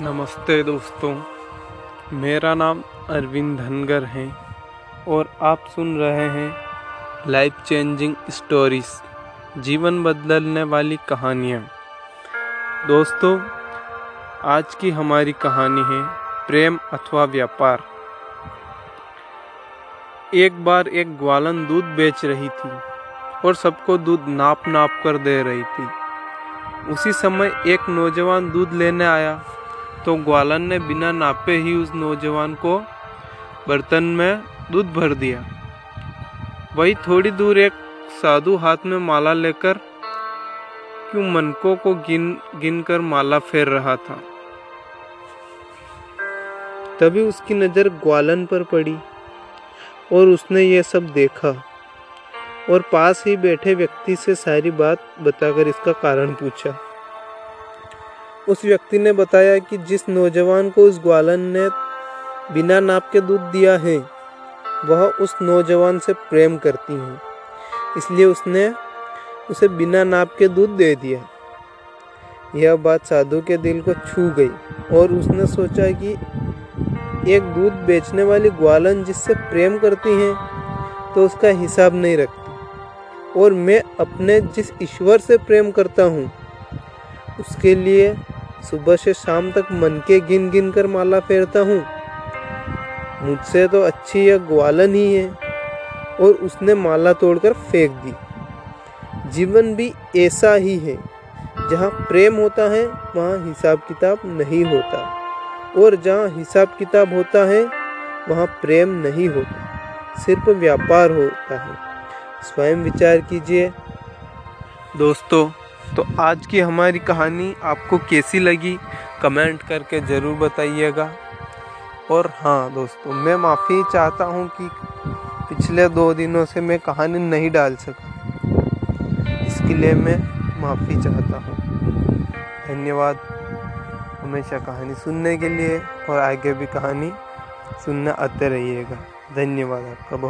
नमस्ते दोस्तों, मेरा नाम अरविंद धनगर है और आप सुन रहे हैं लाइफ चेंजिंग स्टोरीज जीवन बदलने वाली कहानियाँ। दोस्तों, आज की हमारी कहानी है प्रेम अथवा व्यापार। एक बार एक ग्वालन दूध बेच रही थी और सबको दूध नाप नाप कर दे रही थी। उसी समय एक नौजवान दूध लेने आया तो ग्वालन ने बिना नापे ही उस नौजवान को बर्तन में दूध भर दिया। वही थोड़ी दूर एक साधु हाथ में माला लेकर क्यों मनकों को गिन गिन कर माला फेर रहा था। तभी उसकी नज़र ग्वालन पर पड़ी और उसने ये सब देखा और पास ही बैठे व्यक्ति से सारी बात बताकर इसका कारण पूछा। उस व्यक्ति ने बताया कि जिस नौजवान को उस ग्वालन ने बिना नाप के दूध दिया है, वह उस नौजवान से प्रेम करती है। इसलिए उसने उसे बिना नाप के दूध दे दिया। यह बात साधु के दिल को छू गई और उसने सोचा कि एक दूध बेचने वाली ग्वालन जिससे प्रेम करती हैं तो उसका हिसाब नहीं रखती। और मैं अपने जिस ईश्वर से प्रेम करता हूँ, उसके लिए सुबह से शाम तक मन के गिन गिन कर माला फेरता हूँ। मुझसे तो अच्छी यह ग्वालन ही है। और उसने माला तोड़कर फेंक दी। जीवन भी ऐसा ही है। जहाँ प्रेम होता है, वहाँ हिसाब किताब नहीं होता। और जहाँ हिसाब किताब होता है, वहाँ प्रेम नहीं होता। सिर्फ़ व्यापार होता है। स्वयं विचार कीजिए। दोस्तों तो आज की हमारी कहानी आपको कैसी लगी, कमेंट करके ज़रूर बताइएगा। और हाँ दोस्तों, मैं माफ़ी चाहता हूँ कि पिछले दो दिनों से मैं कहानी नहीं डाल सका। इसके लिए मैं माफ़ी चाहता हूँ। धन्यवाद हमेशा कहानी सुनने के लिए और आगे भी कहानी सुनना आते रहिएगा। धन्यवाद आपका बहुत।